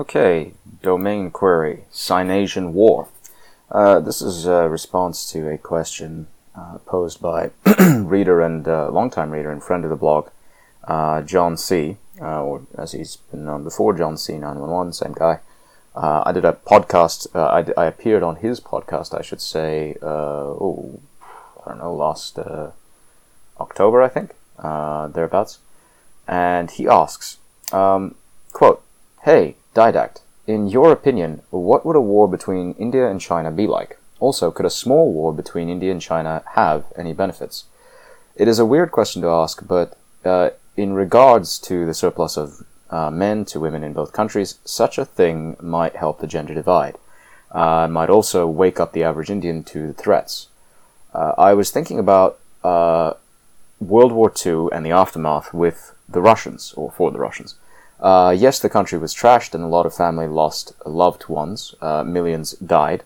Okay, domain query Sinasian War. Uh, this is a response to a question uh, posed by reader and uh, longtime reader and friend of the blog, uh, John C., uh, or as he's been known before, John C911, same guy. Uh, I did a podcast, I, I, appeared on his podcast, I should say, oh, I don't know, last October, I think, thereabouts. And he asks, um, quote, Hey, Didact, in your opinion, what would a war between India and China be like? Also, could a small war between India and China have any benefits? It is a weird question to ask, but uh, in regards to the surplus of uh, men to women in both countries, such a thing might help the gender divide. Uh, might also wake up the average Indian to the threats. Uh, I was thinking about uh, World War II and the aftermath with the Russians, or for the Russians. Uh, yes, the country was trashed and a lot of family lost loved ones. Uh, millions died.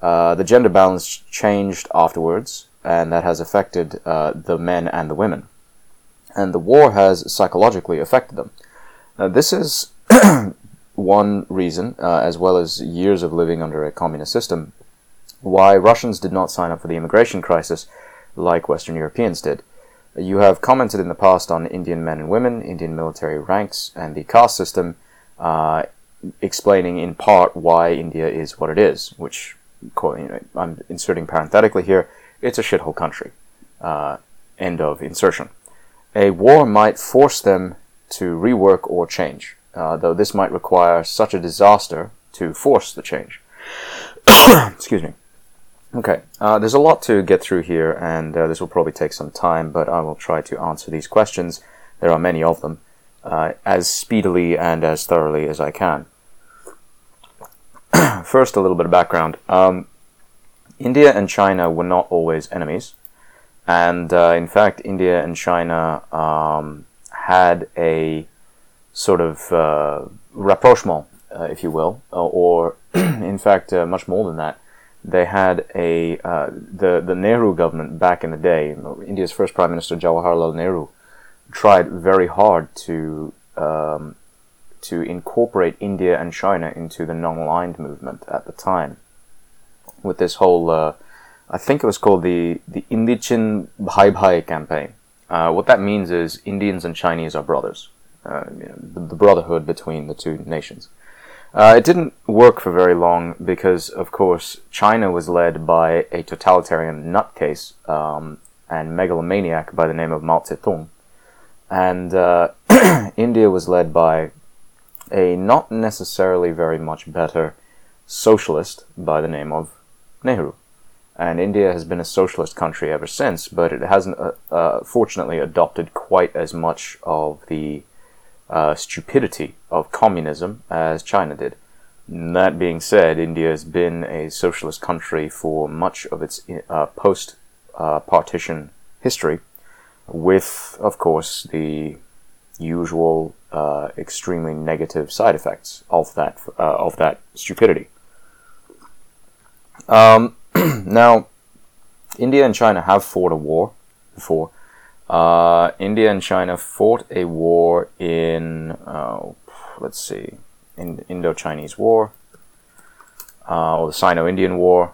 Uh, the gender balance changed afterwards, and that has affected uh, the men and the women. And the war has psychologically affected them. this is one reason, uh, as well as years of living under a communist system, why Russians did not sign up for the immigration crisis like Western Europeans did. You have commented in the past on Indian men and women, Indian military ranks, and the caste system, uh, explaining in part why India is what it is, which I'm inserting parenthetically here, it's a shithole country. Uh, end of insertion. A war might force them to rework or change, uh, though this might require such a disaster to force the change. Excuse me. Okay, uh, there's a lot to get through here, and uh, this will probably take some time, but I will try to answer these questions. There are many of them, uh, as speedily and as thoroughly as I can. First, a little bit of background. Um, India and China were not always enemies, and uh, in fact, India and China um, had a sort of uh, rapprochement, uh, if you will, or in fact, much more than that they had a uh, the the Nehru government back in the day. India's first prime minister Jawaharlal Nehru tried very hard to um, to incorporate India and China into the non-aligned movement at the time. With this whole, uh, I think it was called the the Hindi-Chini Bhai Bhai campaign. Uh, what that means is Indians and Chinese are brothers. Uh, you know, the, the brotherhood between the two nations. Uh, it didn't work for very long because, of course, China was led by a totalitarian nutcase um, and megalomaniac by the name of Mao Zedong. And uh, India was led by a not necessarily very much better socialist by the name of Nehru. And India has been a socialist country ever since, but it hasn't, uh, uh fortunately, adopted quite as much of the uh, stupidity of communism as China did. That being said, India has been a socialist country for much of its uh, post uh, partition history, with, of course, the usual uh, extremely negative side effects of that uh, of that stupidity. Um, now, India and China have fought a war before, uh, India and China fought a war in, uh, let's see, in Indo-Chinese War, uh, or the Sino-Indian War.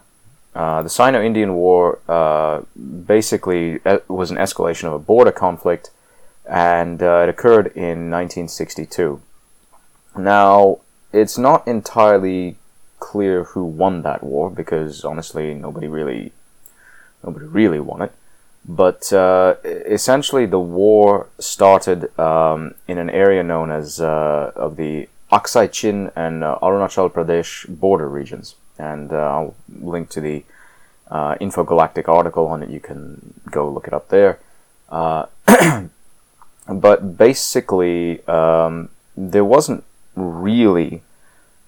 Uh, the Sino-Indian War uh, basically was an escalation of a border conflict, and uh, it occurred in 1962. Now, it's not entirely clear who won that war because honestly, nobody really, nobody really won it. But uh, essentially, the war started um, in an area known as uh, of the Aksai Chin and uh, Arunachal Pradesh border regions, and uh, I'll link to the uh, Infogalactic article on it. You can go look it up there. Uh, but basically, um, there wasn't really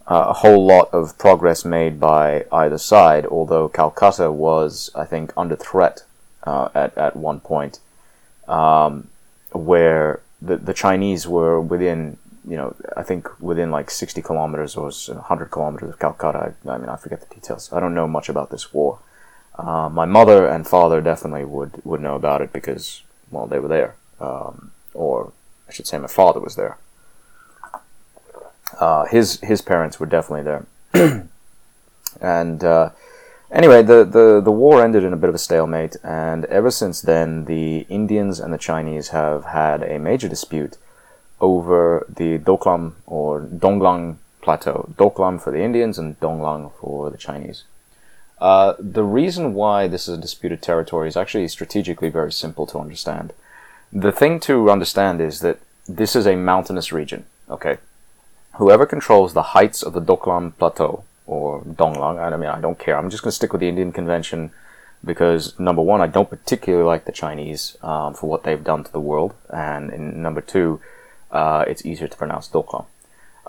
a whole lot of progress made by either side, although Calcutta was, I think, under threat uh, at at one point, um, where the the Chinese were within you know I think within like sixty kilometers or hundred kilometers of Calcutta. I, I, mean I forget the details. I don't know much about this war. Uh, my mother and father definitely would would know about it because well they were there, um, or I should say my father was there. Uh, his his parents were definitely there, and uh, anyway, the, the the war ended in a bit of a stalemate, and ever since then, the Indians and the Chinese have had a major dispute over the Doklam or Donglang Plateau. Doklam for the Indians and Donglang for the Chinese. Uh, the reason why this is a disputed territory is actually strategically very simple to understand. The thing to understand is that this is a mountainous region, okay? Whoever controls the heights of the Doklam Plateau, or Donglang, I mean, I don't care. I'm just going to stick with the Indian convention because, number one, I don't particularly like the Chinese um, for what they've done to the world, and number two, uh, it's easier to pronounce Doklam.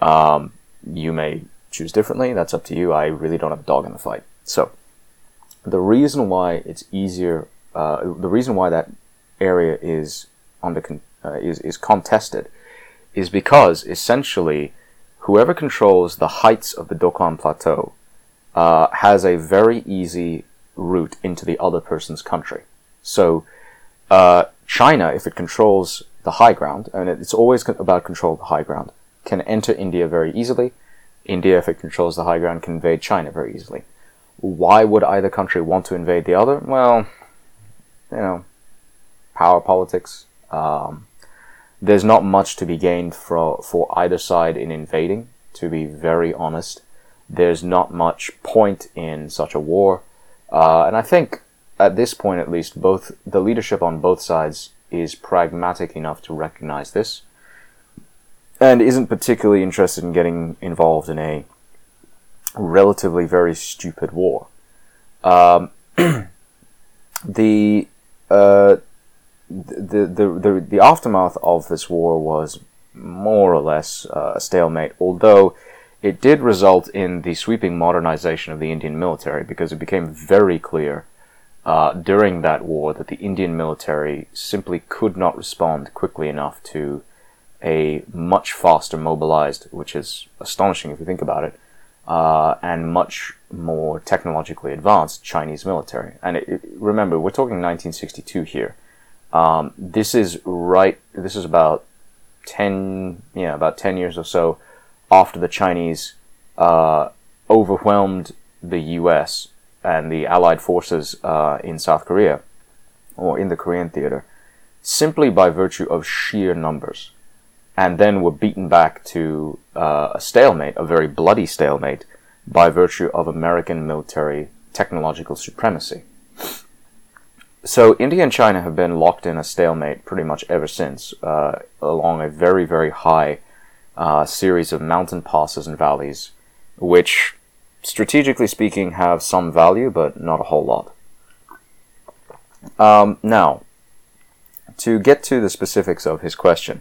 Um, you may choose differently, that's up to you. I really don't have a dog in the fight. So, the reason why it's easier, uh, the reason why that area is under con- uh, is is contested, is because essentially, whoever controls the heights of the Doklam Plateau uh, has a very easy route into the other person's country. So, uh, China, if it controls the high ground, and it's always about control of the high ground, can enter India very easily. India, if it controls the high ground, can invade China very easily. Why would either country want to invade the other? Well, you know, power politics. Um, there's not much to be gained for, for either side in invading, to be very honest. There's not much point in such a war. Uh, and I think, at this point at least, both the leadership on both sides is pragmatic enough to recognize this and isn't particularly interested in getting involved in a relatively very stupid war. Um, the, uh, the, the, the, the aftermath of this war was more or less uh, a stalemate, although it did result in the sweeping modernization of the Indian military because it became very clear uh, during that war that the Indian military simply could not respond quickly enough to a much faster mobilized, which is astonishing if you think about it, uh, and much more technologically advanced Chinese military. And it, it, remember, we're talking 1962 here. Um, this is right. This is about ten, yeah, about ten years or so after the Chinese uh, overwhelmed the U.S. and the Allied forces uh, in South Korea or in the Korean theater, simply by virtue of sheer numbers and then were beaten back to uh, a stalemate, a very bloody stalemate, by virtue of American military technological supremacy. So India and China have been locked in a stalemate pretty much ever since, uh, along a very, very high uh, series of mountain passes and valleys, which, strategically speaking, have some value, but not a whole lot. Um, now, to get to the specifics of his question,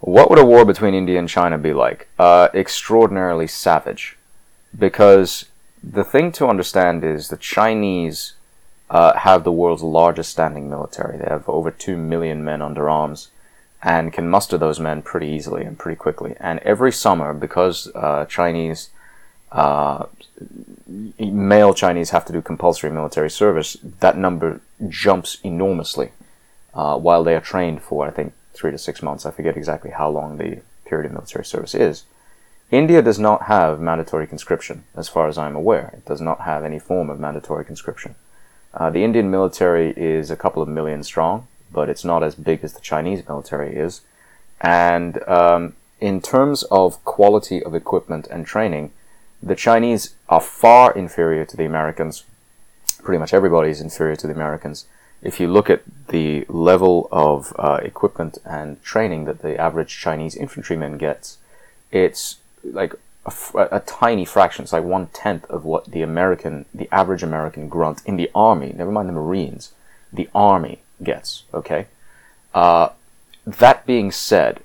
what would a war between India and China be like? Uh, extraordinarily savage. Because the thing to understand is the Chinese uh, have the world's largest standing military. They have over 2 million men under arms and can muster those men pretty easily and pretty quickly. And every summer, because uh, Chinese, uh, male Chinese have to do compulsory military service, that number jumps enormously uh, while they are trained for, I think, three to six months. I forget exactly how long the period of military service is. India does not have mandatory conscription, as far as I'm aware. It does not have any form of mandatory conscription. Uh, the Indian military is a couple of million strong, but it's not as big as the Chinese military is. And um, in terms of quality of equipment and training, the Chinese are far inferior to the Americans. Pretty much everybody is inferior to the Americans if you look at the level of uh, equipment and training that the average Chinese infantryman gets, it's like a, a tiny fraction. It's like one tenth of what the American, the average American grunt in the army, never mind the Marines, the army gets. Okay. Uh, that being said,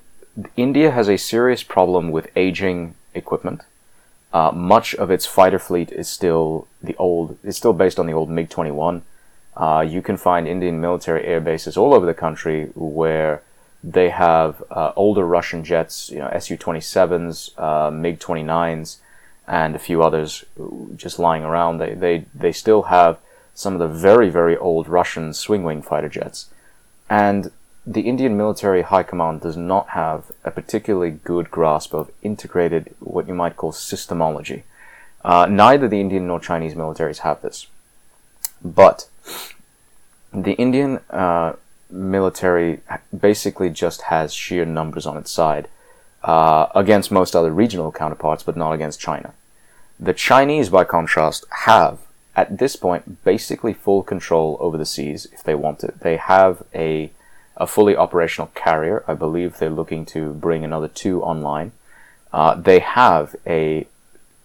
India has a serious problem with aging equipment. Uh, much of its fighter fleet is still the old, is still based on the old MiG 21 uh, you can find Indian military air bases all over the country where they have uh, older Russian jets, you know, Su-27s, uh, MiG-29s, and a few others just lying around. They, they, they still have some of the very, very old Russian swing wing fighter jets. And the Indian military high command does not have a particularly good grasp of integrated, what you might call systemology. Uh, neither the Indian nor Chinese militaries have this. But the Indian uh, military basically just has sheer numbers on its side uh, against most other regional counterparts, but not against China. The Chinese, by contrast, have at this point basically full control over the seas if they want it. They have a a fully operational carrier. I believe they're looking to bring another two online. Uh, they have a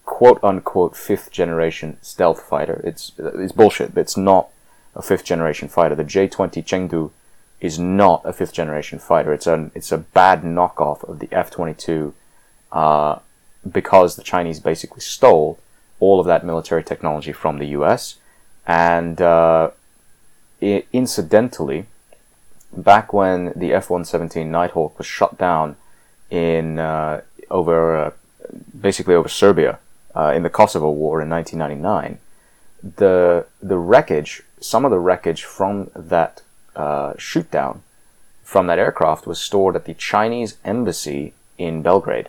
quote unquote fifth generation stealth fighter. It's it's bullshit. It's not a fifth generation fighter. The J20 Chengdu is not a fifth generation fighter. It's a it's a bad knockoff of the F22 uh, because the Chinese basically stole all of that military technology from the U.S. and uh, it, incidentally, back when the F-117 Nighthawk was shot down in uh, over uh, basically over Serbia uh, in the Kosovo War in 1999, the the wreckage, some of the wreckage from that uh, shoot down from that aircraft was stored at the Chinese embassy in Belgrade.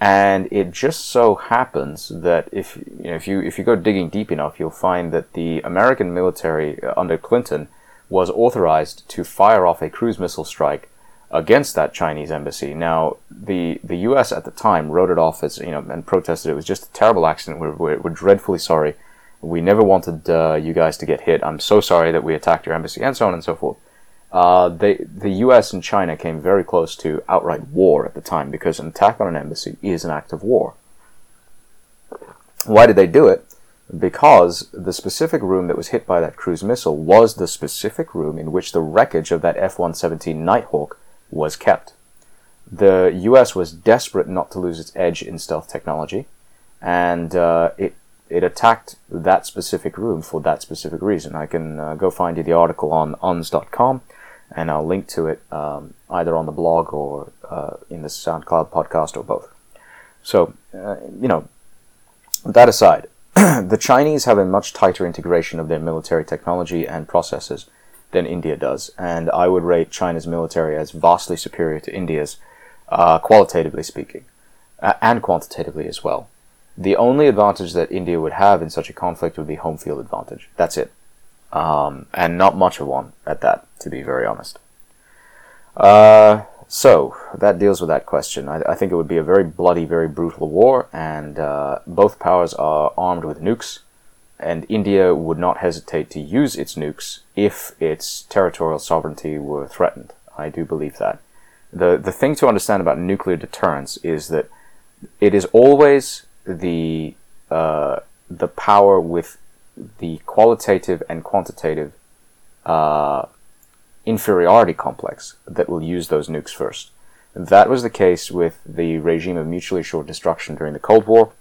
And it just so happens that if you know if you if you go digging deep enough, you'll find that the American military uh, under Clinton was authorized to fire off a cruise missile strike against that Chinese embassy. Now, the the U.S. at the time wrote it off as you know and protested it was just a terrible accident. We're, we're, we're dreadfully sorry. We never wanted uh, you guys to get hit. I'm so sorry that we attacked your embassy, and so on and so forth. Uh, they, the U.S. and China came very close to outright war at the time because an attack on an embassy is an act of war. Why did they do it? Because the specific room that was hit by that cruise missile was the specific room in which the wreckage of that F-117 Nighthawk was kept. The U.S. was desperate not to lose its edge in stealth technology, and uh, it it attacked that specific room for that specific reason. I can uh, go find you the article on unz.com, and I'll link to it um, either on the blog or uh, in the SoundCloud podcast or both. So, uh, you know, that aside, the Chinese have a much tighter integration of their military technology and processes than India does, and I would rate China's military as vastly superior to India's, uh, qualitatively speaking, uh, and quantitatively as well. The only advantage that India would have in such a conflict would be home field advantage. That's it. Um, and not much of one at that, to be very honest. Uh, so, that deals with that question. I, I, think it would be a very bloody, very brutal war, and uh, both powers are armed with nukes, and India would not hesitate to use its nukes if its territorial sovereignty were threatened. I do believe that. The, the thing to understand about nuclear deterrence is that it is always the uh, the power with the qualitative and quantitative uh, inferiority complex that will use those nukes first. That was the case with the regime of mutually assured destruction during the Cold War.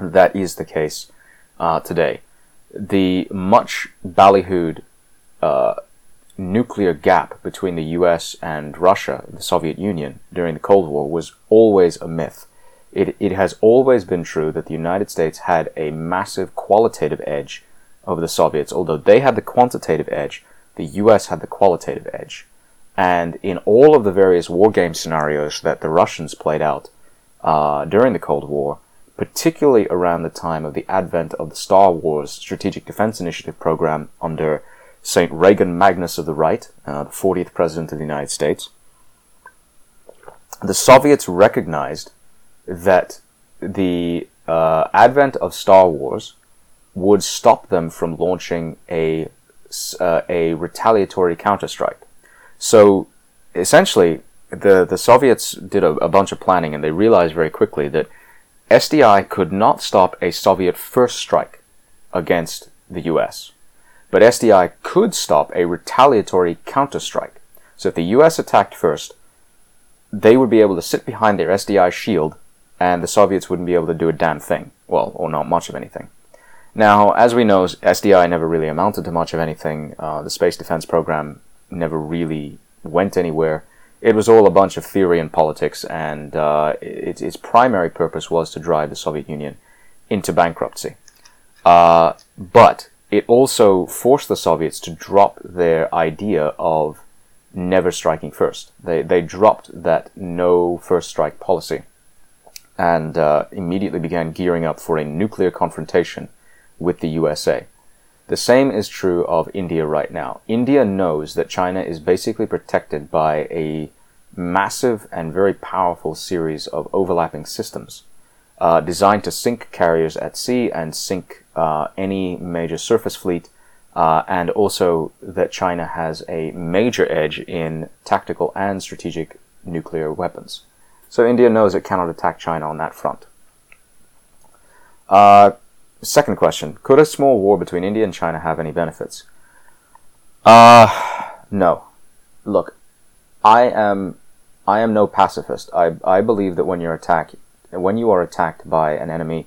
That is the case uh, today. The much ballyhooed uh, nuclear gap between the US and Russia, the Soviet Union, during the Cold War was always a myth it, it has always been true that the United States had a massive qualitative edge over the Soviets. Although they had the quantitative edge, the US had the qualitative edge. And in all of the various war game scenarios that the Russians played out uh, during the Cold War, particularly around the time of the advent of the Star Wars Strategic Defense Initiative program under St. Reagan Magnus of the Right, uh, the 40th President of the United States, the Soviets recognized that the uh, advent of Star Wars would stop them from launching a uh, a retaliatory counterstrike. So essentially, the the Soviets did a, a, bunch of planning, and they realized very quickly that SDI could not stop a Soviet first strike against the U.S., but SDI could stop a retaliatory counterstrike. So if the U.S. attacked first, they would be able to sit behind their SDI shield and the Soviets wouldn't be able to do a damn thing. Well, or not much of anything. Now, as we know, SDI never really amounted to much of anything. Uh, the space defense program never really went anywhere. It was all a bunch of theory and politics, and uh, it, its primary purpose was to drive the Soviet Union into bankruptcy. Uh, but it also forced the Soviets to drop their idea of never striking first. They, they dropped that no first strike policy and uh, immediately began gearing up for a nuclear confrontation with the USA. The same is true of India right now. India knows that China is basically protected by a massive and very powerful series of overlapping systems uh, designed to sink carriers at sea and sink uh, any major surface fleet, uh, and also that China has a major edge in tactical and strategic nuclear weapons. So India knows it cannot attack China on that front. Uh, second question: Could a small war between India and China have any benefits? Uh, no. Look, I am I am no pacifist. I, I believe that when you're attacked, when you are attacked by an enemy,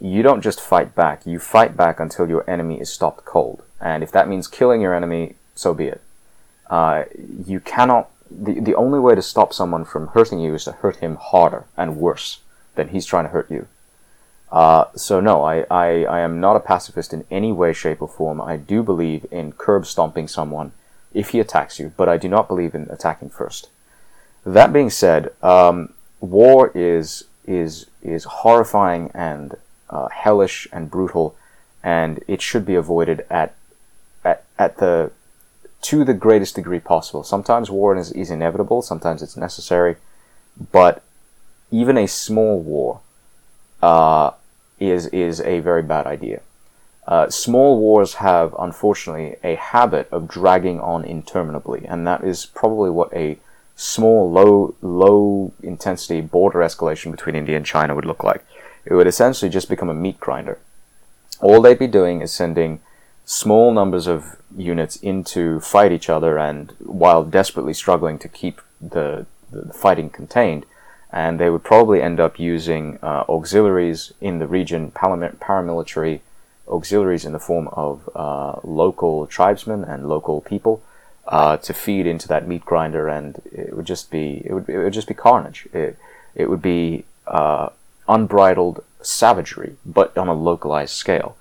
you don't just fight back. You fight back until your enemy is stopped cold. And if that means killing your enemy, so be it. Uh, you cannot. The, the only way to stop someone from hurting you is to hurt him harder and worse than he's trying to hurt you. Uh, so no, I, I, I am not a pacifist in any way, shape, or form. I do believe in curb stomping someone if he attacks you, but I do not believe in attacking first. That being said, um, war is is is horrifying and uh, hellish and brutal, and it should be avoided at at at the to the greatest degree possible. Sometimes war is, is inevitable, sometimes it's necessary, but even a small war uh, is is a very bad idea. Uh, small wars have, unfortunately, a habit of dragging on interminably, and that is probably what a small, low, low intensity border escalation between India and China would look like. It would essentially just become a meat grinder. All they'd be doing is sending small numbers of units in to fight each other and while desperately struggling to keep the, the fighting contained. And they would probably end up using uh, auxiliaries in the region, paramilitary auxiliaries in the form of uh, local tribesmen and local people uh, to feed into that meat grinder, and it would just be it would it would just be carnage. It it would be uh, unbridled savagery, but on a localized scale.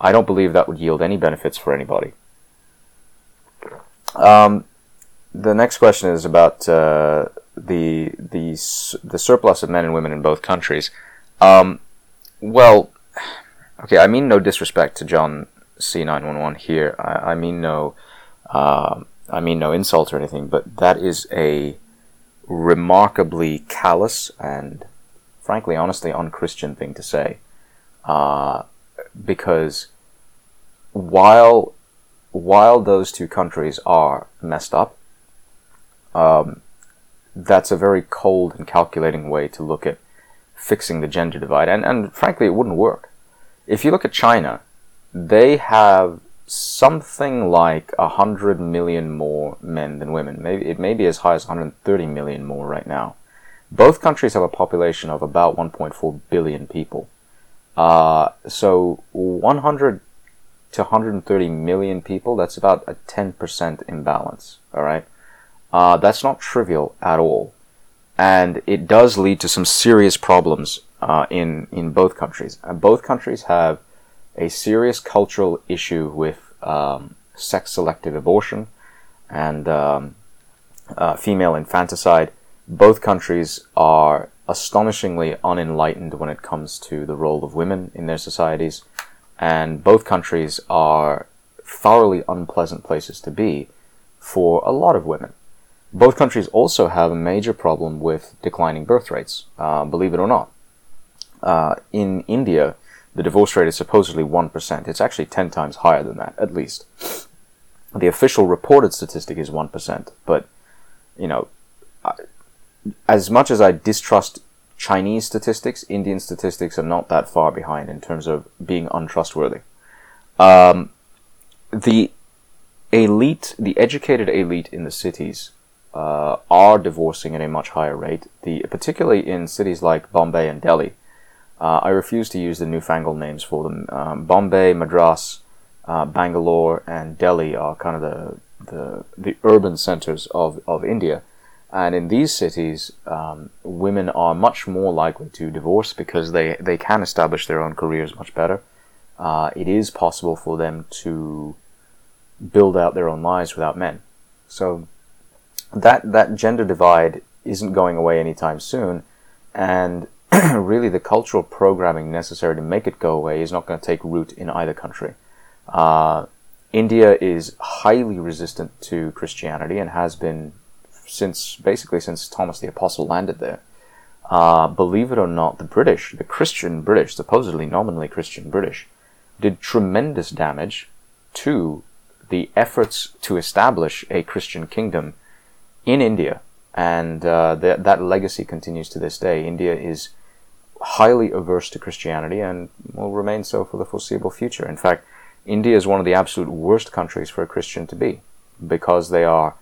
I don't believe that would yield any benefits for anybody. Um, the next question is about uh, the the the surplus of men and women in both countries. Um, well, okay, I mean no disrespect to John C nine one one here. I, I mean no. Um, I mean no insult or anything, but that is a remarkably callous and, frankly, honestly, unchristian thing to say. Uh, because while while those two countries are messed up, um, that's a very cold and calculating way to look at fixing the gender divide, and, and frankly, it wouldn't work. If you look at China, they have something like 100 million more men than women. Maybe it may be as high as 130 million more right now. Both countries have a population of about 1.4 billion people. Uh, so 100 to 130 million people, that's about a 10% imbalance. All right. Uh, that's not trivial at all. And it does lead to some serious problems uh, in, in both countries. And both countries have a serious cultural issue with um, sex selective abortion and um, uh, female infanticide. Both countries are astonishingly unenlightened when it comes to the role of women in their societies, and both countries are thoroughly unpleasant places to be for a lot of women. Both countries also have a major problem with declining birth rates, uh, believe it or not. Uh, in India, the divorce rate is supposedly 1%. It's actually 10 times higher than that, at least. The official reported statistic is 1%, but, you know, as much as I distrust Chinese statistics, Indian statistics are not that far behind in terms of being untrustworthy. Um, the elite, the educated elite in the cities, uh, are divorcing at a much higher rate. The particularly in cities like Bombay and Delhi, uh, I refuse to use the newfangled names for them. Um, Bombay, Madras, uh, Bangalore, and Delhi are kind of the the, the urban centers of, of India. And in these cities, um, women are much more likely to divorce because they, they can establish their own careers much better. Uh, it is possible for them to build out their own lives without men. So that that gender divide isn't going away anytime soon, and really the cultural programming necessary to make it go away is not going to take root in either country. Uh, India is highly resistant to Christianity and has been since basically since Thomas the Apostle landed there. Uh, believe it or not, the British, the Christian British, supposedly nominally Christian British, did tremendous damage to the efforts to establish a Christian kingdom in India. And uh, that, that legacy continues to this day. India is highly averse to Christianity and will remain so for the foreseeable future. In fact, India is one of the absolute worst countries for a Christian to be because they are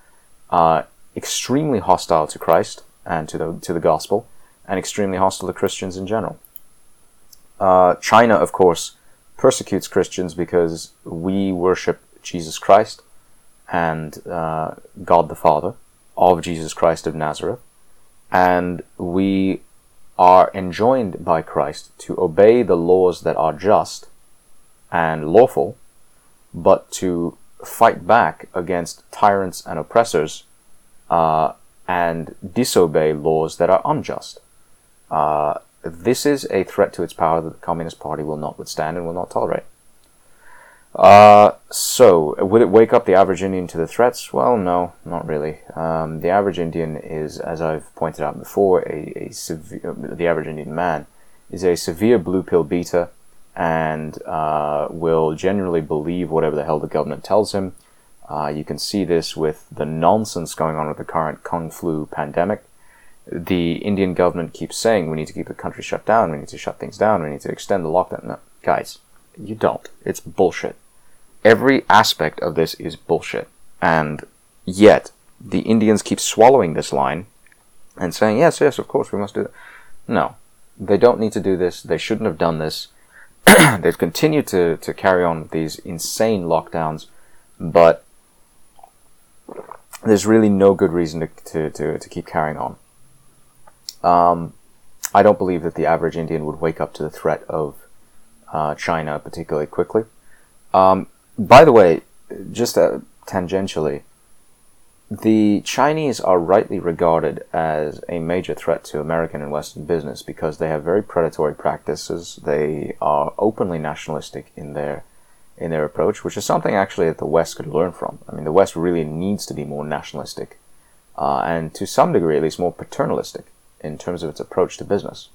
uh, extremely hostile to Christ and to the to the gospel, and extremely hostile to Christians in general. Uh, China, of course, persecutes Christians because we worship Jesus Christ and uh, God the Father of Jesus Christ of Nazareth, and we are enjoined by Christ to obey the laws that are just and lawful, but to fight back against tyrants and oppressors uh, and disobey laws that are unjust. Uh, this is a threat to its power that the Communist Party will not withstand and will not tolerate. Uh, so, would it wake up the average Indian to the threats? Well, no, not really. Um, the average Indian is, as I've pointed out before, a, a severe, the average Indian man is a severe blue pill beater and uh, will generally believe whatever the hell the government tells him. Uh, you can see this with the nonsense going on with the current Kung Flu pandemic. The Indian government keeps saying we need to keep the country shut down, we need to shut things down, we need to extend the lockdown. No, guys, you don't. It's bullshit. Every aspect of this is bullshit. And yet, the Indians keep swallowing this line and saying, yes, yes, of course, we must do that. No, they don't need to do this. They shouldn't have done this. They've continued to, to carry on with these insane lockdowns, but there's really no good reason to, to, to, to keep carrying on. Um, I don't believe that the average Indian would wake up to the threat of uh, China particularly quickly. Um, by the way, just uh, tangentially, the Chinese are rightly regarded as a major threat to American and Western business because they have very predatory practices. They are openly nationalistic in their in their approach, which is something actually that the West could learn from. I mean, the West really needs to be more nationalistic, uh, and to some degree, at least, more paternalistic in terms of its approach to business.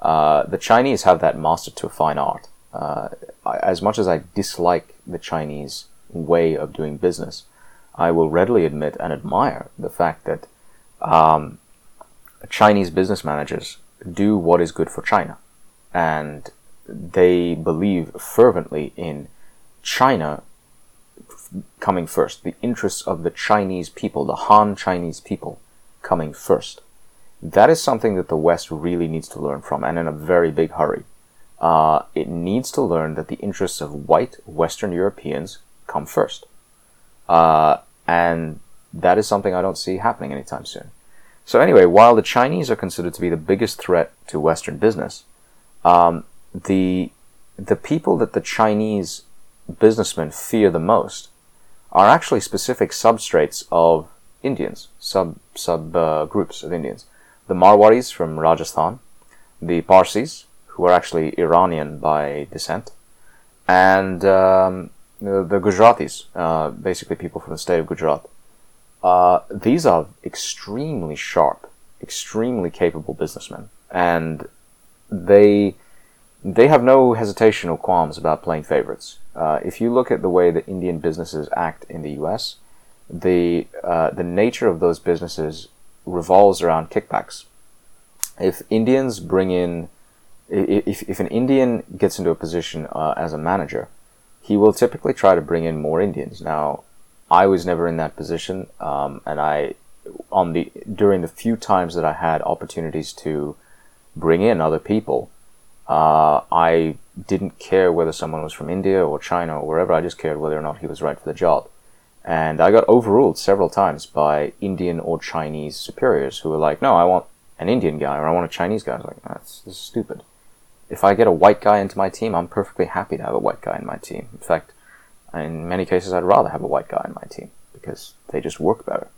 Uh, the Chinese have that mastered to a fine art. Uh, as much as I dislike the Chinese way of doing business, I will readily admit and admire the fact that um, Chinese business managers do what is good for China, and they believe fervently in China coming first, the interests of the Chinese people, the Han Chinese people coming first. That is something that the West really needs to learn from, and in a very big hurry. Uh, it needs to learn that the interests of white Western Europeans come first. Uh, and that is something I don't see happening anytime soon. So, anyway, while the Chinese are considered to be the biggest threat to Western business, um, the, the people that the Chinese businessmen fear the most are actually specific substrates of Indians, sub sub uh, groups of Indians. The Marwaris from Rajasthan, the Parsis, who are actually Iranian by descent, and um, the, Gujaratis, uh, basically people from the state of Gujarat. Uh, these are extremely sharp, extremely capable businessmen, and they they have no hesitation or qualms about playing favorites. Uh, if you look at the way that Indian businesses act in the U.S., the uh, the nature of those businesses revolves around kickbacks. If Indians bring in, if if an Indian gets into a position uh, as a manager, he will typically try to bring in more Indians. Now, I was never in that position, um, and I on the during the few times that I had opportunities to bring in other people uh, I didn't care whether someone was from India or China or wherever. I just cared whether or not he was right for the job. And I got overruled several times by Indian or Chinese superiors who were like, no, I want an Indian guy or I want a Chinese guy. I was like, that's stupid. If I get a white guy into my team, I'm perfectly happy to have a white guy in my team. In fact, in many cases, I'd rather have a white guy in my team because they just work better.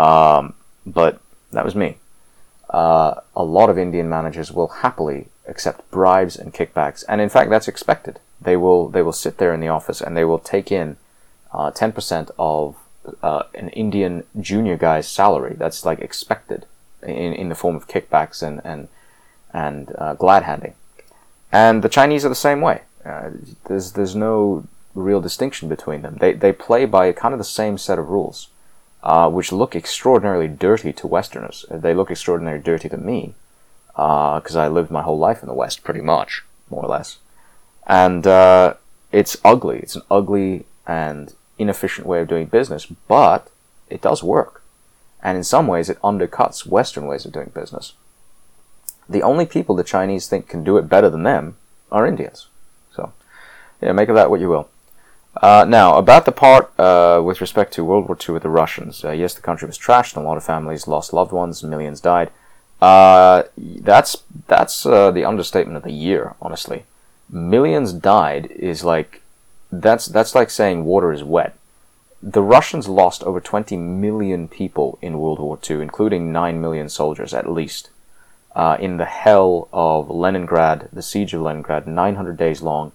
Um, but that was me. Uh, a lot of Indian managers will happily accept bribes and kickbacks, and in fact, that's expected. They will they will sit there in the office and they will take in uh, ten percent of uh, an Indian junior guy's salary. That's like expected in, in the form of kickbacks and and and uh, glad handing. And the Chinese are the same way. Uh, there's there's no real distinction between them. They they play by kind of the same set of rules, uh, which look extraordinarily dirty to Westerners. They look extraordinarily dirty to me because uh, I lived my whole life in the West, pretty much, more or less. And uh, it's ugly. It's an ugly and inefficient way of doing business, but it does work. And in some ways, it undercuts Western ways of doing business. The only people the Chinese think can do it better than them are Indians. So, yeah, make of that what you will. Uh, now, about the part uh, with respect to World War II with the Russians. Uh, yes, the country was trashed, and a lot of families lost loved ones, millions died. Uh, that's that's uh, the understatement of the year, honestly. Millions died is like that's that's like saying water is wet. The Russians lost over 20 million people in World War II, including 9 million soldiers at least. Uh, in the hell of Leningrad, the siege of Leningrad, 900 days long,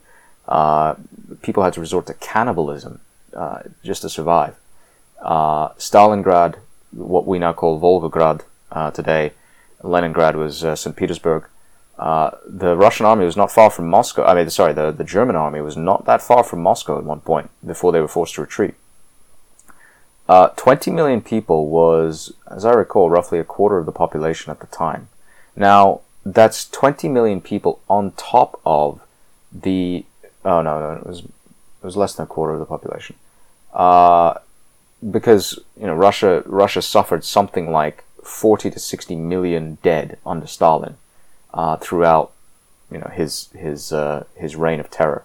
uh, people had to resort to cannibalism uh, just to survive. Uh, Stalingrad, what we now call Volgograd uh, today, Leningrad was uh, St. Petersburg. Uh, the Russian army was not far from Moscow. I mean, sorry, the, the German army was not that far from Moscow at one point before they were forced to retreat. Uh, 20 million people was, as I recall, roughly a quarter of the population at the time. Now, that's 20 million people on top of the. Oh, no, no, it was, it was less than a quarter of the population. Uh, because, you know, Russia, Russia suffered something like 40 to 60 million dead under Stalin uh, throughout you know his his uh, his reign of terror.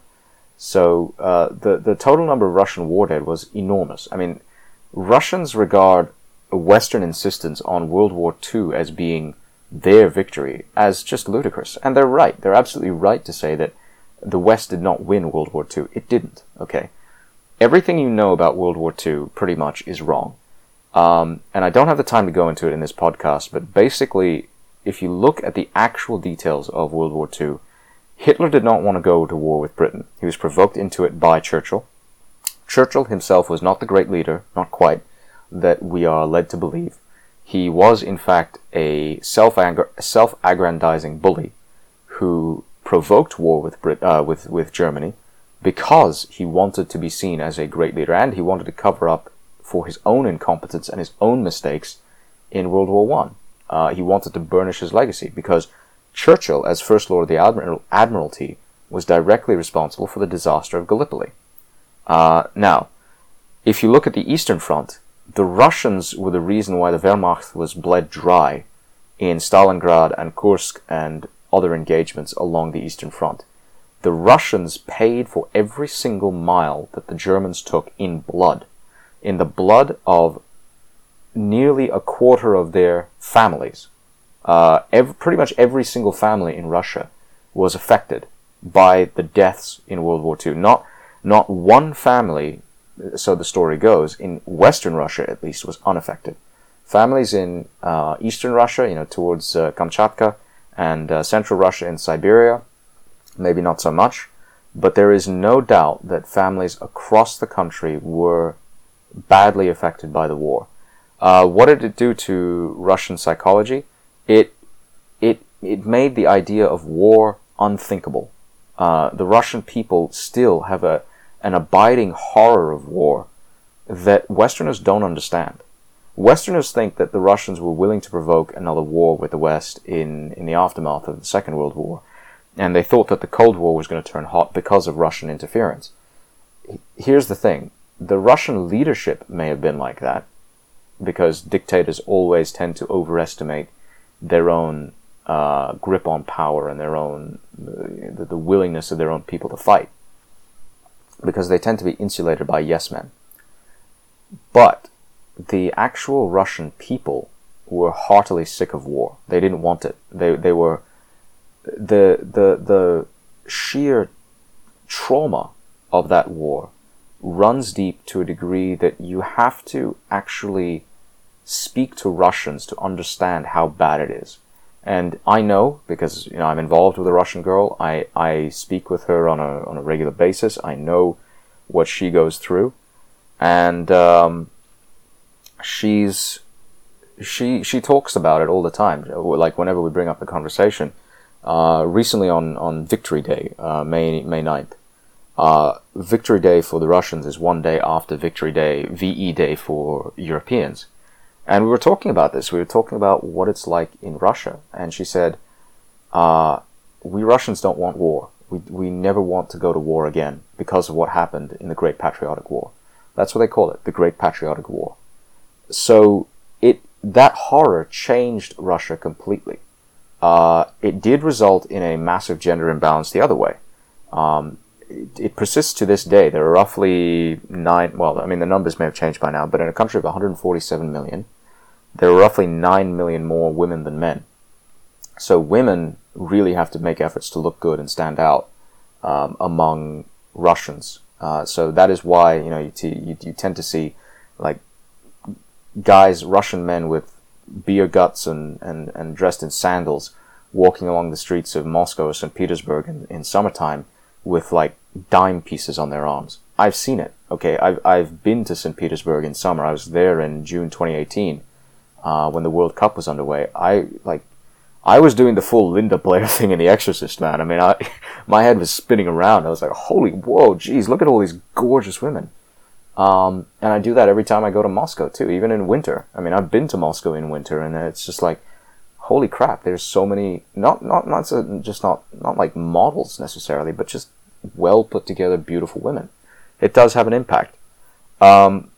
So uh, the the total number of Russian war dead was enormous. I mean, Russians regard Western insistence on World War II as being their victory as just ludicrous, and they're right. They're absolutely right to say that the West did not win World War II. It didn't. Okay, everything you know about World War II pretty much is wrong. Um, and I don't have the time to go into it in this podcast, but basically, if you look at the actual details of World War II, Hitler did not want to go to war with Britain. He was provoked into it by Churchill. Churchill himself was not the great leader, not quite, that we are led to believe. He was, in fact, a self-aggrandizing bully who provoked war with, Brit- uh, with, with Germany because he wanted to be seen as a great leader and he wanted to cover up for his own incompetence and his own mistakes in World War One. Uh, he wanted to burnish his legacy because Churchill, as First Lord of the Admiral- Admiralty, was directly responsible for the disaster of Gallipoli. Uh, now, if you look at the Eastern Front, the Russians were the reason why the Wehrmacht was bled dry in Stalingrad and Kursk and other engagements along the Eastern Front. The Russians paid for every single mile that the Germans took in blood in the blood of nearly a quarter of their families. Uh, every, pretty much every single family in Russia was affected by the deaths in World War II. Not, not one family, so the story goes, in Western Russia at least, was unaffected. Families in uh, Eastern Russia, you know, towards uh, Kamchatka, and uh, Central Russia and Siberia, maybe not so much, but there is no doubt that families across the country were badly affected by the war. Uh, what did it do to Russian psychology? It it it made the idea of war unthinkable. Uh, the Russian people still have a an abiding horror of war that Westerners don't understand. Westerners think that the Russians were willing to provoke another war with the West in, in the aftermath of the Second World War, and they thought that the Cold War was going to turn hot because of Russian interference. Here's the thing the Russian leadership may have been like that, because dictators always tend to overestimate their own uh, grip on power and their own the, the willingness of their own people to fight, because they tend to be insulated by yes men. But the actual Russian people were heartily sick of war. They didn't want it. They they were the the the sheer trauma of that war runs deep to a degree that you have to actually speak to Russians to understand how bad it is. And I know because you know I'm involved with a Russian girl. I, I speak with her on a on a regular basis. I know what she goes through, and um, she's she she talks about it all the time. Like whenever we bring up the conversation. Uh, recently on on Victory Day, uh, May May 9th, uh, Victory Day for the Russians is one day after Victory Day, VE Day for Europeans. And we were talking about this. We were talking about what it's like in Russia. And she said, uh, We Russians don't want war. We, we never want to go to war again because of what happened in the Great Patriotic War. That's what they call it, the Great Patriotic War. So it that horror changed Russia completely. Uh, it did result in a massive gender imbalance the other way. Um, it, it, persists to this day. There are roughly nine, well, I mean, the numbers may have changed by now, but in a country of 147 million, there are roughly 9 million more women than men. So women really have to make efforts to look good and stand out um, among Russians. Uh, so that is why you know you, t- you, you tend to see like guys, Russian men with beer guts and, and, and dressed in sandals, walking along the streets of Moscow or St. Petersburg in, in summertime with like dime pieces on their arms. I've seen it. Okay, I've I've been to St. Petersburg in summer. I was there in June 2018 uh, when the World Cup was underway. I like I was doing the full Linda Blair thing in The Exorcist, man. I mean, I, my head was spinning around. I was like, holy, whoa, geez, look at all these gorgeous women. Um, and I do that every time I go to Moscow too, even in winter. I mean, I've been to Moscow in winter, and it's just like, holy crap! There's so many, not not not so, just not not like models necessarily, but just well put together, beautiful women. It does have an impact. Um,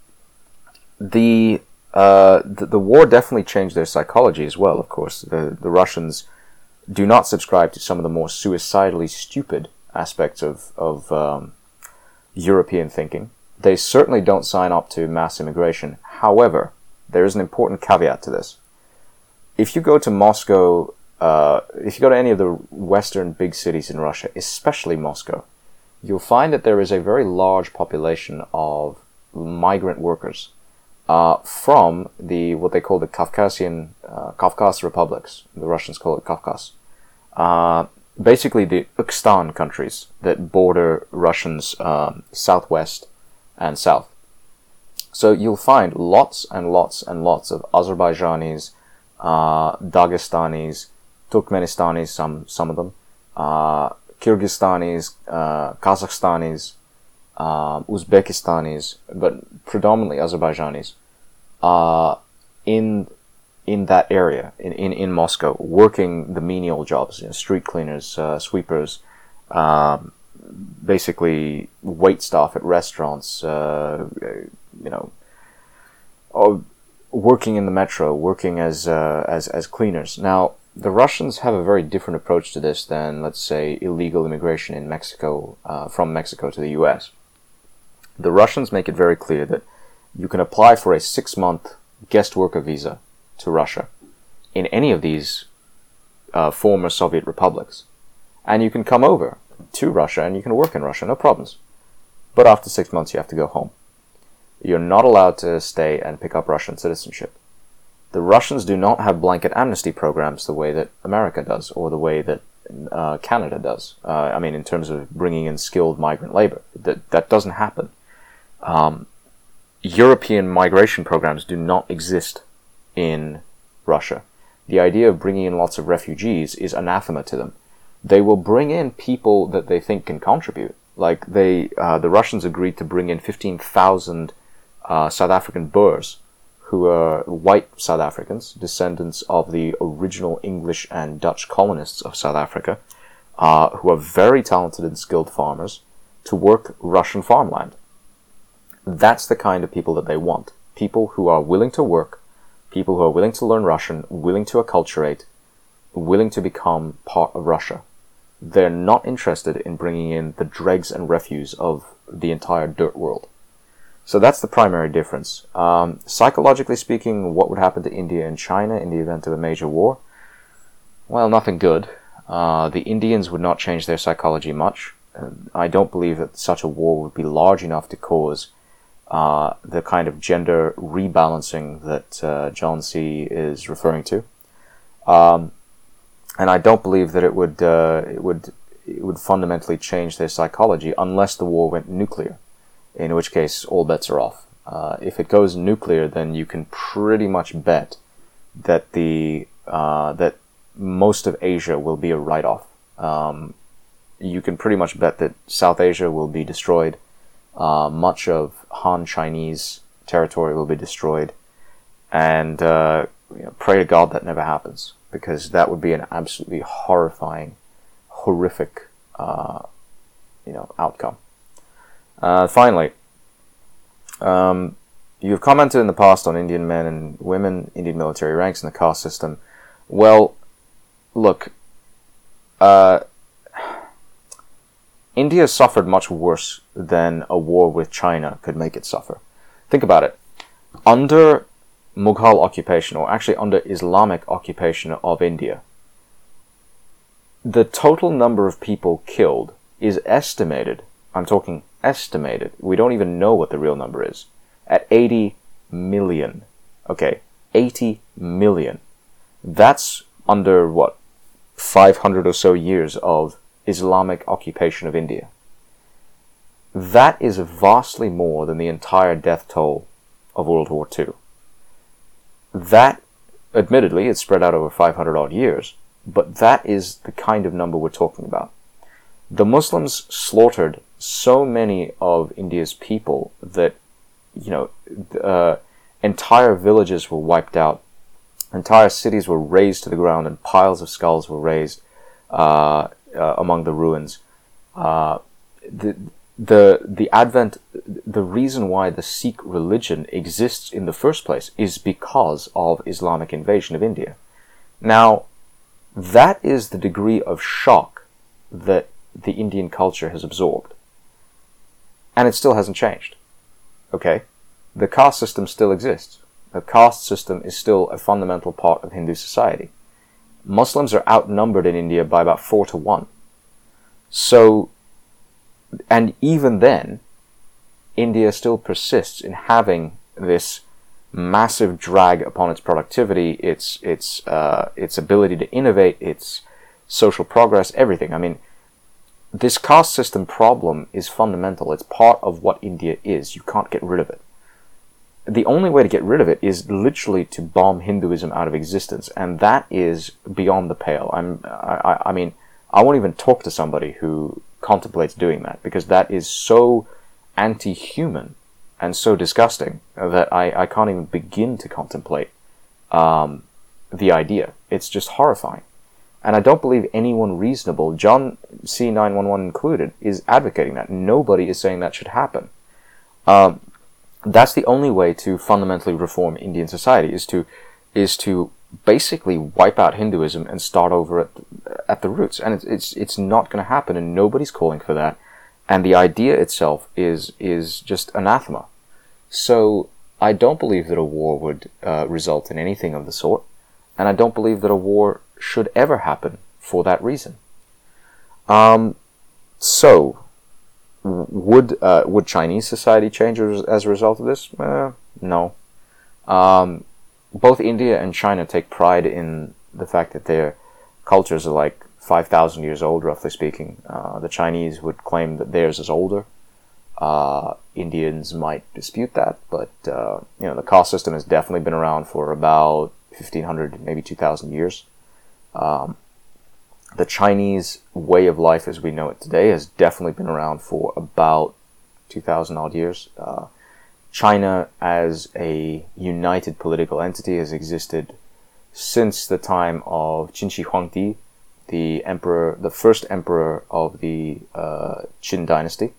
the uh, the, the, war definitely changed their psychology as well, of course. The, the Russians do not subscribe to some of the more suicidally stupid aspects of, of um, European thinking. They certainly don't sign up to mass immigration. However, there is an important caveat to this. If you go to Moscow, uh, if you go to any of the western big cities in Russia, especially Moscow, you'll find that there is a very large population of migrant workers uh, from the what they call the Caucasian uh, Kafkas republics. The Russians call it Kafkas. Uh, basically, the Ukstan countries that border Russians um, southwest and south. So you'll find lots and lots and lots of Azerbaijanis, uh, Dagestanis, Turkmenistanis, some some of them, uh, Kyrgyzstanis, uh, Kazakhstanis, uh, Uzbekistanis, but predominantly Azerbaijanis, uh, in in that area in, in, in Moscow, working the menial jobs, you know, street cleaners, uh, sweepers, um, basically wait staff at restaurants, uh, you know, working in the metro, working as uh, as as cleaners. Now, the Russians have a very different approach to this than, let's say, illegal immigration in Mexico uh, from Mexico to the U.S the Russians make it very clear that you can apply for a six month guest worker visa to Russia in any of these uh, former Soviet republics. And you can come over to Russia and you can work in Russia, no problems. But after six months, you have to go home. You're not allowed to stay and pick up Russian citizenship. The Russians do not have blanket amnesty programs the way that America does or the way that uh, Canada does. Uh, I mean, in terms of bringing in skilled migrant labor. That, that doesn't happen um, European migration programs do not exist in Russia. The idea of bringing in lots of refugees is anathema to them. They will bring in people that they think can contribute. Like they, uh, the Russians agreed to bring in 15,000 uh, South African Boers, who are white South Africans, descendants of the original English and Dutch colonists of South Africa, uh, who are very talented and skilled farmers, to work Russian farmland. That's the kind of people that they want. People who are willing to work, people who are willing to learn Russian, willing to acculturate, willing to become part of Russia. They're not interested in bringing in the dregs and refuse of the entire dirt world. So that's the primary difference. Um, psychologically speaking, what would happen to India and China in the event of a major war? Well, nothing good. Uh, the Indians would not change their psychology much. I don't believe that such a war would be large enough to cause uh, the kind of gender rebalancing that uh, John C. is referring to. Um, and I don't believe that it would uh, it would it would fundamentally change their psychology unless the war went nuclear, in which case all bets are off. Uh, if it goes nuclear, then you can pretty much bet that the uh, that most of Asia will be a write-off. Um, you can pretty much bet that South Asia will be destroyed. Uh, much of Han Chinese territory will be destroyed, and uh, you know, pray to God that never happens because that would be an absolutely horrifying, horrific, uh, you know, outcome. Uh, finally, um, you've commented in the past on Indian men and women, Indian military ranks, and the caste system. Well, look, uh, India suffered much worse than a war with China could make it suffer. Think about it. Under Mughal occupation, or actually under Islamic occupation of India, the total number of people killed is estimated, I'm talking estimated, we don't even know what the real number is, at 80 million. Okay, 80 million. That's under what? 500 or so years of Islamic occupation of India. That is vastly more than the entire death toll of World War II. That, admittedly, it's spread out over 500 odd years, but that is the kind of number we're talking about. The Muslims slaughtered so many of India's people that, you know, uh, entire villages were wiped out, entire cities were razed to the ground, and piles of skulls were raised uh, uh, among the ruins. Uh, the, the the advent the reason why the Sikh religion exists in the first place is because of Islamic invasion of India. Now, that is the degree of shock that the Indian culture has absorbed. And it still hasn't changed. Okay? The caste system still exists. The caste system is still a fundamental part of Hindu society. Muslims are outnumbered in India by about four to one. So and even then, India still persists in having this massive drag upon its productivity, its its uh, its ability to innovate, its social progress, everything. I mean, this caste system problem is fundamental. It's part of what India is. You can't get rid of it. The only way to get rid of it is literally to bomb Hinduism out of existence, and that is beyond the pale. I'm I, I mean I won't even talk to somebody who contemplates doing that because that is so anti-human and so disgusting that I, I can't even begin to contemplate um, the idea. It's just horrifying. And I don't believe anyone reasonable, John C911 included, is advocating that. Nobody is saying that should happen. Um, that's the only way to fundamentally reform Indian society is to is to basically wipe out Hinduism and start over at at the roots, and it's it's it's not going to happen, and nobody's calling for that. And the idea itself is is just anathema. So I don't believe that a war would uh, result in anything of the sort, and I don't believe that a war should ever happen for that reason. Um, so would uh, would Chinese society change as a result of this? Uh, no. Um, both India and China take pride in the fact that their cultures are like 5,000 years old, roughly speaking. Uh, the Chinese would claim that theirs is older. Uh, Indians might dispute that, but uh, you know the caste system has definitely been around for about 1,500, maybe 2,000 years. Um, the Chinese way of life, as we know it today, has definitely been around for about 2,000 odd years. Uh, China as a united political entity has existed since the time of Qin Shi Huangdi, the emperor, the first emperor of the uh, Qin dynasty,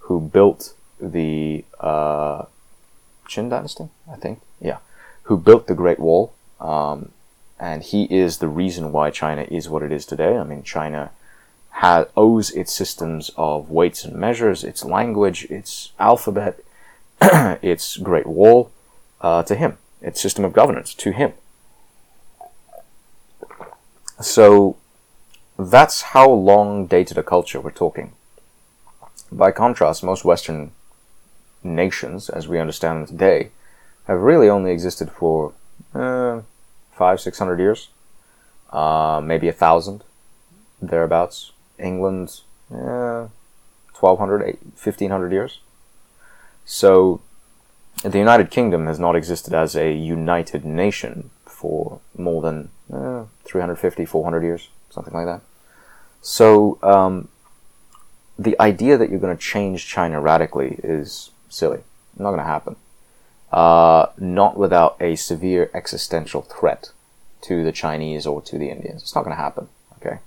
who built the uh, Qin dynasty, I think, yeah, who built the Great Wall, um, and he is the reason why China is what it is today. I mean, China has, owes its systems of weights and measures, its language, its alphabet, its Great Wall uh, to him, its system of governance to him. So that's how long dated a culture we're talking. By contrast, most Western nations, as we understand them today, have really only existed for uh, five, six hundred years, uh, maybe a thousand, thereabouts. England, uh, 1200, 1500 years. So the United Kingdom has not existed as a united nation for more than uh, 350, 400 years, something like that. So um, the idea that you're going to change China radically is silly. Not going to happen. Uh, not without a severe existential threat to the Chinese or to the Indians. It's not going to happen. Okay.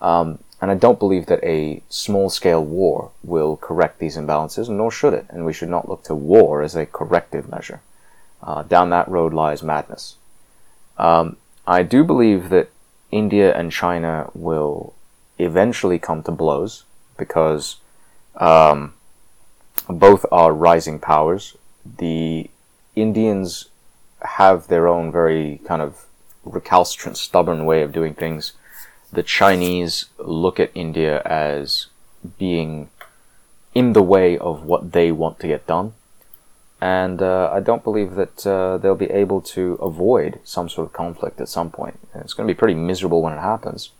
Um, and I don't believe that a small scale war will correct these imbalances, nor should it. And we should not look to war as a corrective measure. Uh, down that road lies madness. Um, I do believe that India and China will eventually come to blows because um, both are rising powers. The Indians have their own very kind of recalcitrant, stubborn way of doing things. The Chinese look at India as being in the way of what they want to get done. And uh, I don't believe that uh, they'll be able to avoid some sort of conflict at some point. It's going to be pretty miserable when it happens.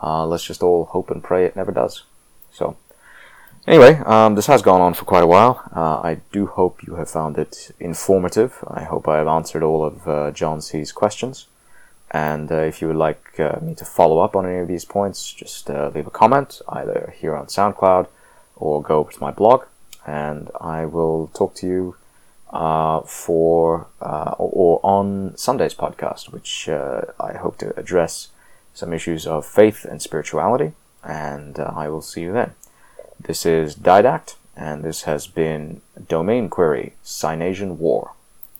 Uh, let's just all hope and pray it never does. So, anyway, um, this has gone on for quite a while. Uh, I do hope you have found it informative. I hope I have answered all of uh, John C's questions. And uh, if you would like uh, me to follow up on any of these points, just uh, leave a comment either here on SoundCloud or go over to my blog, and I will talk to you uh, for or on Sunday's podcast, which I hope to address some issues of faith and spirituality. And I will see you then. This is Didact, and this has been Domain Query Sinasian War.